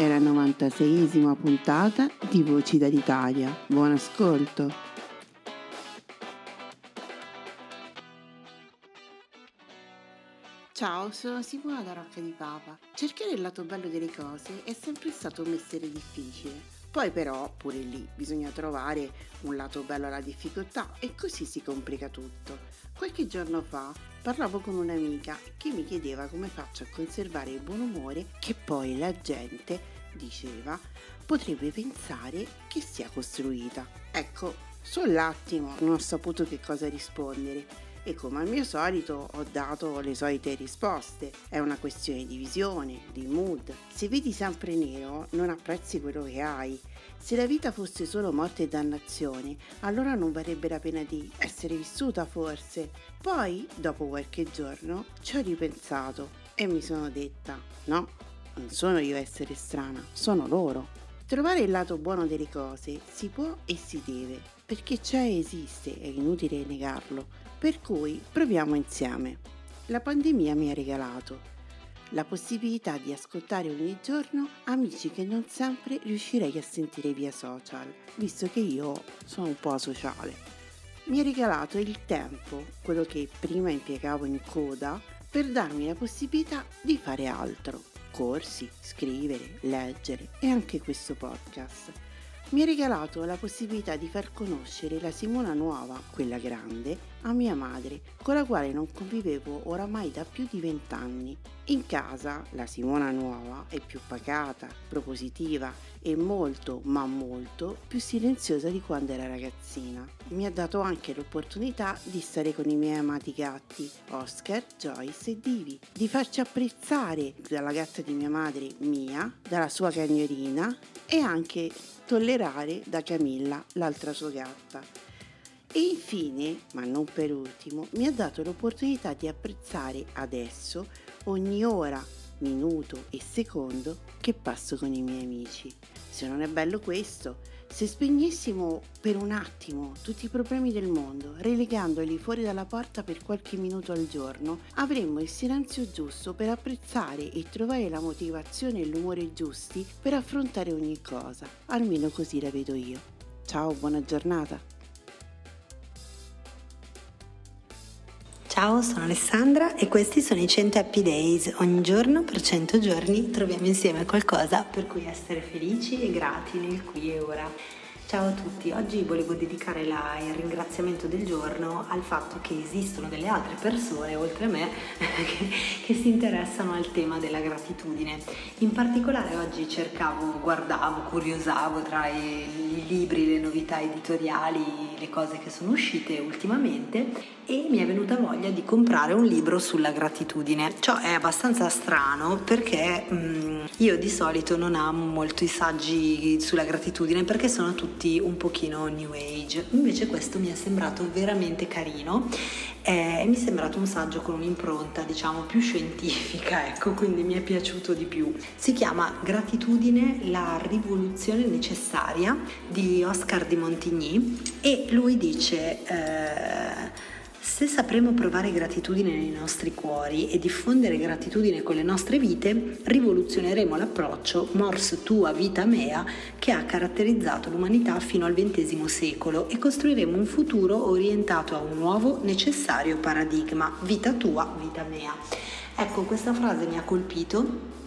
è la 96esima puntata di Voci dall'Italia. Buon ascolto! Ciao, sono Simona da Rocca di Papa. Cercare il lato bello delle cose è sempre stato un mestiere difficile. Poi però, pure lì, bisogna trovare un lato bello alla difficoltà e così si complica tutto. Qualche giorno fa parlavo con un'amica che mi chiedeva come faccio a conservare il buon umore che poi la gente, diceva, potrebbe pensare che sia costruita. Ecco, sull'attimo non ho saputo che cosa rispondere e come al mio solito ho dato le solite risposte. È una questione di visione, di mood. Se vedi sempre nero non apprezzi quello che hai. Se la vita fosse solo morte e dannazione, allora non varrebbe la pena di essere vissuta forse. Poi, dopo qualche giorno, ci ho ripensato e mi sono detta, no, non sono io a essere strana, sono loro. Trovare il lato buono delle cose si può e si deve, perché c'è e esiste, è inutile negarlo. Per cui proviamo insieme. La pandemia mi ha regalato la possibilità di ascoltare ogni giorno amici che non sempre riuscirei a sentire via social, visto che io sono un po' sociale. Mi ha regalato il tempo, quello che prima impiegavo in coda, per darmi la possibilità di fare altro, corsi, scrivere, leggere e anche questo podcast mi ha regalato la possibilità di far conoscere la Simona nuova, quella grande, a mia madre, con la quale non convivevo oramai da più di vent'anni. In casa la Simona nuova è più pacata, propositiva e molto, ma molto, più silenziosa di quando era ragazzina. Mi ha dato anche l'opportunità di stare con i miei amati gatti, Oscar, Joyce e Divi, di farci apprezzare dalla gatta di mia madre, Mia, dalla sua cagnolina e anche tollerare da Camilla, l'altra sua gatta. E infine, ma non per ultimo, mi ha dato l'opportunità di apprezzare adesso ogni ora, minuto e secondo che passo con i miei amici. Se non è bello questo, se spegnessimo per un attimo tutti i problemi del mondo, relegandoli fuori dalla porta per qualche minuto al giorno, avremmo il silenzio giusto per apprezzare e trovare la motivazione e l'umore giusti per affrontare ogni cosa. Almeno così la vedo io. Ciao, buona giornata. Ciao, sono Alessandra e questi sono i 100 Happy Days. Ogni giorno per 100 giorni troviamo insieme qualcosa per cui essere felici e grati nel qui e ora. Ciao a tutti, oggi volevo dedicare la, il ringraziamento del giorno al fatto che esistono delle altre persone, oltre a me, che, che, si interessano al tema della gratitudine. In particolare oggi cercavo, guardavo, curiosavo tra i, i libri, le novità editoriali, le cose che sono uscite ultimamente e mi è venuta voglia di comprare un libro sulla gratitudine. Ciò è abbastanza strano perché mh, mm, io di solito non amo molto i saggi sulla gratitudine perché sono tutti tutti un pochino new age. Invece questo mi è sembrato veramente carino e mi è sembrato un saggio con un'impronta diciamo più scientifica, ecco, quindi mi è piaciuto di più. Si chiama Gratitudine, la rivoluzione necessaria di Oscar di Montigny e lui dice... Eh, Se sapremo provare gratitudine nei nostri cuori e diffondere gratitudine con le nostre vite, rivoluzioneremo l'approccio mors tua vita mea che ha caratterizzato l'umanità fino al XX secolo e costruiremo un futuro orientato a un nuovo necessario paradigma, vita tua, vita mea. Ecco, questa frase mi ha colpito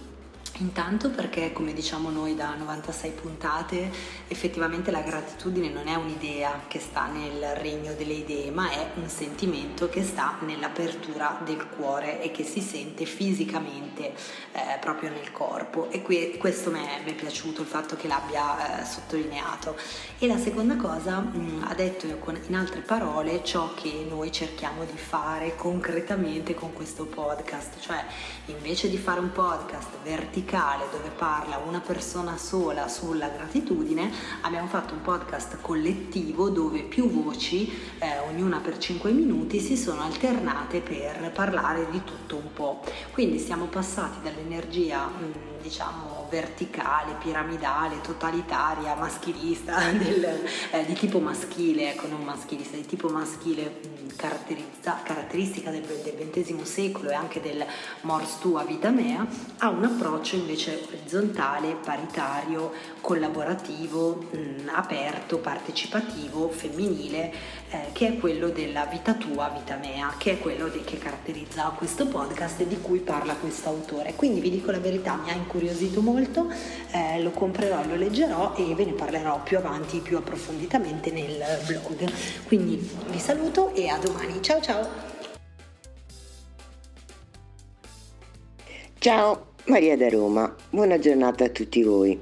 Intanto perché, come diciamo noi da 96 puntate, effettivamente la gratitudine non è un'idea che sta nel regno delle idee, ma è un sentimento che sta nell'apertura del cuore e che si sente fisicamente eh, proprio nel corpo. E que- questo mi è, piaciuto, il fatto che l'abbia eh, sottolineato. E la seconda cosa, mh, mm, ha detto in altre parole ciò che noi cerchiamo di fare concretamente con questo podcast, cioè invece di fare un podcast verticale, musicale dove parla una persona sola sulla gratitudine, abbiamo fatto un podcast collettivo dove più voci, eh, ognuna per 5 minuti, si sono alternate per parlare di tutto un po'. Quindi siamo passati dall'energia, mh, mm, diciamo, verticale, piramidale, totalitaria, maschilista, del, eh, di tipo maschile, ecco non maschilista, di tipo maschile mm, caratteristica del, del XX secolo e anche del mors tua vita mea, a un approccio invece orizzontale, paritario, collaborativo, mh, mm, aperto, partecipativo, femminile, eh, che è quello della vita tua, vita mea, che è quello di, che caratterizza questo podcast e di cui parla questo autore. Quindi vi dico la verità, mi ha incuriosito molto, eh, lo comprerò, lo leggerò e ve ne parlerò più avanti, più approfonditamente nel blog. Quindi vi saluto e a domani. Ciao ciao! Ciao, Maria da Roma, buona giornata a tutti voi.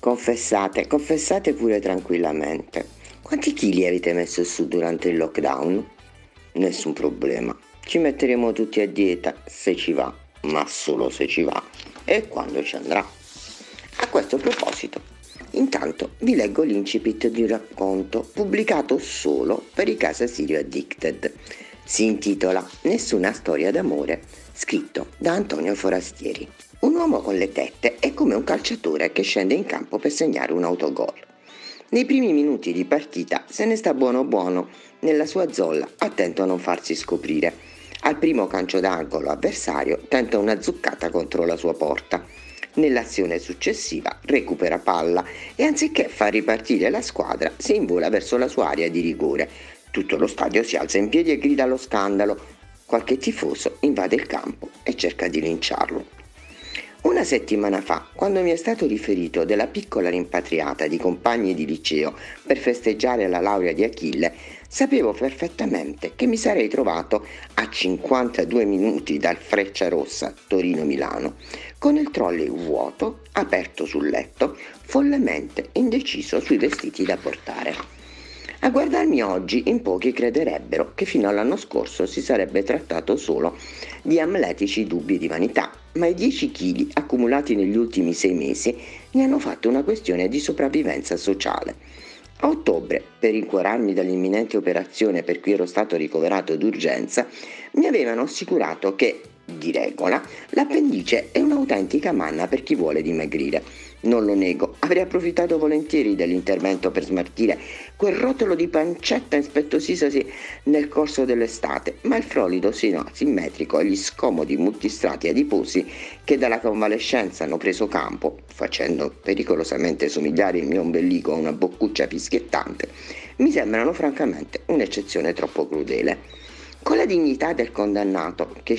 Confessate, confessate pure tranquillamente. Quanti chili avete messo su durante il lockdown? Nessun problema. Ci metteremo tutti a dieta se ci va, ma solo se ci va e quando ci andrà. A questo proposito, intanto vi leggo l'incipit di un racconto pubblicato solo per i Casa Sirio Addicted. Si intitola Nessuna storia d'amore, scritto da Antonio Forastieri. Un uomo con le tette è come un calciatore che scende in campo per segnare un autogol. Nei primi minuti di partita se ne sta buono buono nella sua zolla, attento a non farsi scoprire. Al primo calcio d'angolo avversario tenta una zuccata contro la sua porta. Nell'azione successiva recupera palla e anziché far ripartire la squadra si invola verso la sua area di rigore. Tutto lo stadio si alza in piedi e grida allo scandalo. Qualche tifoso invade il campo e cerca di linciarlo. Una settimana fa, quando mi è stato riferito della piccola rimpatriata di compagni di liceo per festeggiare la laurea di Achille, sapevo perfettamente che mi sarei trovato a 52 minuti dal Freccia Rossa Torino-Milano, con il trolley vuoto, aperto sul letto, follemente indeciso sui vestiti da portare. A guardarmi oggi in pochi crederebbero che fino all'anno scorso si sarebbe trattato solo di amletici dubbi di vanità, ma i 10 kg accumulati negli ultimi sei mesi ne hanno fatto una questione di sopravvivenza sociale. A ottobre, per incuorarmi dall'imminente operazione per cui ero stato ricoverato d'urgenza, mi avevano assicurato che, di regola, l'appendice è un'autentica manna per chi vuole dimagrire. Non lo nego, avrei approfittato volentieri dell'intervento per smartire quel rotolo di pancetta ispettosisasi nel corso dell'estate, ma il frolido sino simmetrico e gli scomodi multistrati adiposi che dalla convalescenza hanno preso campo, facendo pericolosamente somigliare il mio ombelico a una boccuccia fischiettante, mi sembrano francamente un'eccezione troppo crudele. Con la dignità del condannato che,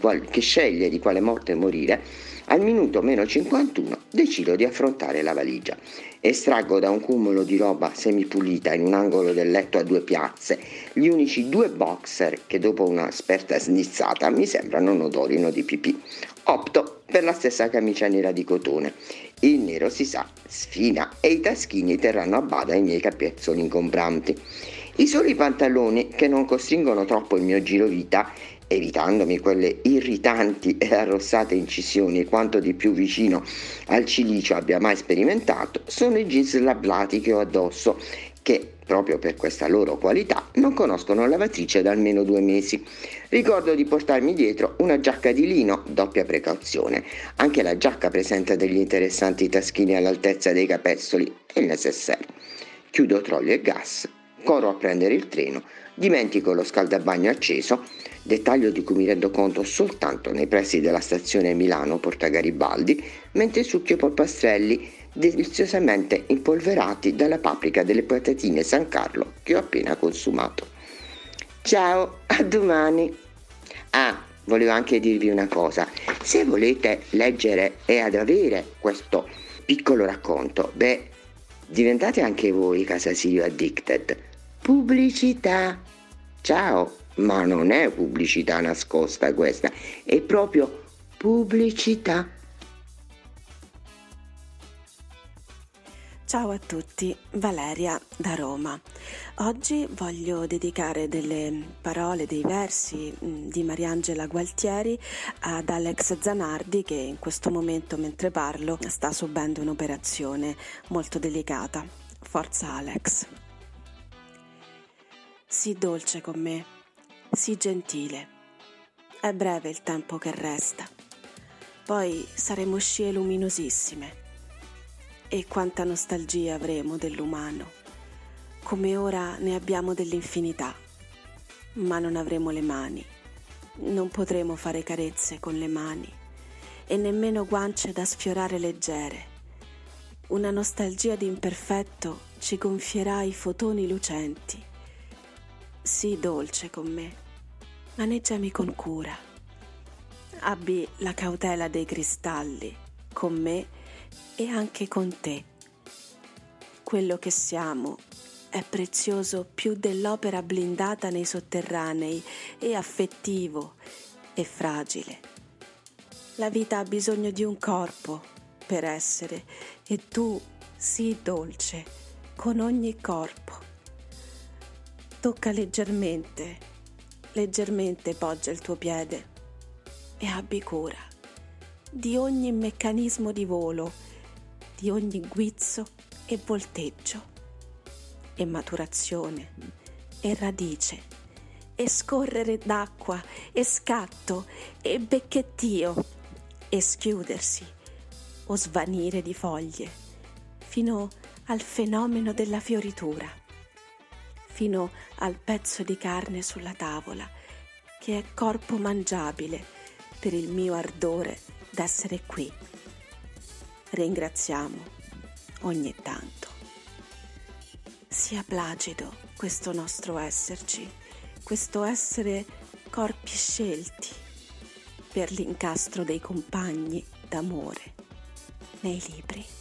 qual- che sceglie di quale morte morire, al minuto meno 51 decido di affrontare la valigia. Estraggo da un cumulo di roba semipulita in un angolo del letto a due piazze gli unici due boxer che dopo una sperta snizzata mi sembrano non odorino di pipì. Opto per la stessa camicia nera di cotone. Il nero si sa, sfina e i taschini terranno a bada i miei capezzoli ingombranti. I soli pantaloni che non costringono troppo il mio girovita evitandomi quelle irritanti e arrossate incisioni quanto di più vicino al cilicio abbia mai sperimentato, sono i jeans lablati che ho addosso, che proprio per questa loro qualità non conoscono lavatrice da almeno due mesi. Ricordo di portarmi dietro una giacca di lino, doppia precauzione. Anche la giacca presenta degli interessanti taschini all'altezza dei capezzoli e il necessaire. Chiudo trolley e gas, corro a prendere il treno Dimentico lo scaldabagno acceso, dettaglio di cui mi rendo conto soltanto nei pressi della stazione Milano Porta Garibaldi, mentre succhio polpastrelli deliziosamente impolverati dalla paprika delle patatine San Carlo che ho appena consumato. Ciao, a domani! Ah, volevo anche dirvi una cosa, se volete leggere e ad avere questo piccolo racconto, beh, diventate anche voi Casa Sirio Addicted. Pubblicità! Ciao! Ma non è pubblicità nascosta questa, è proprio pubblicità. Ciao a tutti, Valeria da Roma. Oggi voglio dedicare delle parole, dei versi mm, di Mariangela Gualtieri ad Alex Zanardi che in questo momento mentre parlo sta subendo un'operazione molto delicata. Forza Alex. Sii dolce con me, sii gentile. È breve il tempo che resta. Poi saremo scie luminosissime e quanta nostalgia avremo dell'umano, come ora ne abbiamo dell'infinità, ma non avremo le mani, non potremo fare carezze con le mani e nemmeno guance da sfiorare leggere. Una nostalgia di imperfetto ci gonfierà i fotoni lucenti. Sii dolce con me, maneggiami con cura. Abbi la cautela dei cristalli, con me e anche con te. Quello che siamo è prezioso più dell'opera blindata nei sotterranei e affettivo e fragile. La vita ha bisogno di un corpo per essere e tu sii dolce con ogni corpo. Tocca leggermente, leggermente poggia il tuo piede e abbi cura di ogni meccanismo di volo di ogni guizzo e volteggio, e maturazione, e radice, e scorrere d'acqua, e scatto, e becchettio, e schiudersi, o svanire di foglie, fino al fenomeno della fioritura, fino al pezzo di carne sulla tavola, che è corpo mangiabile per il mio ardore d'essere qui ringraziamo ogni tanto. Sia placido questo nostro esserci, questo essere corpi scelti per l'incastro dei compagni d'amore nei libri.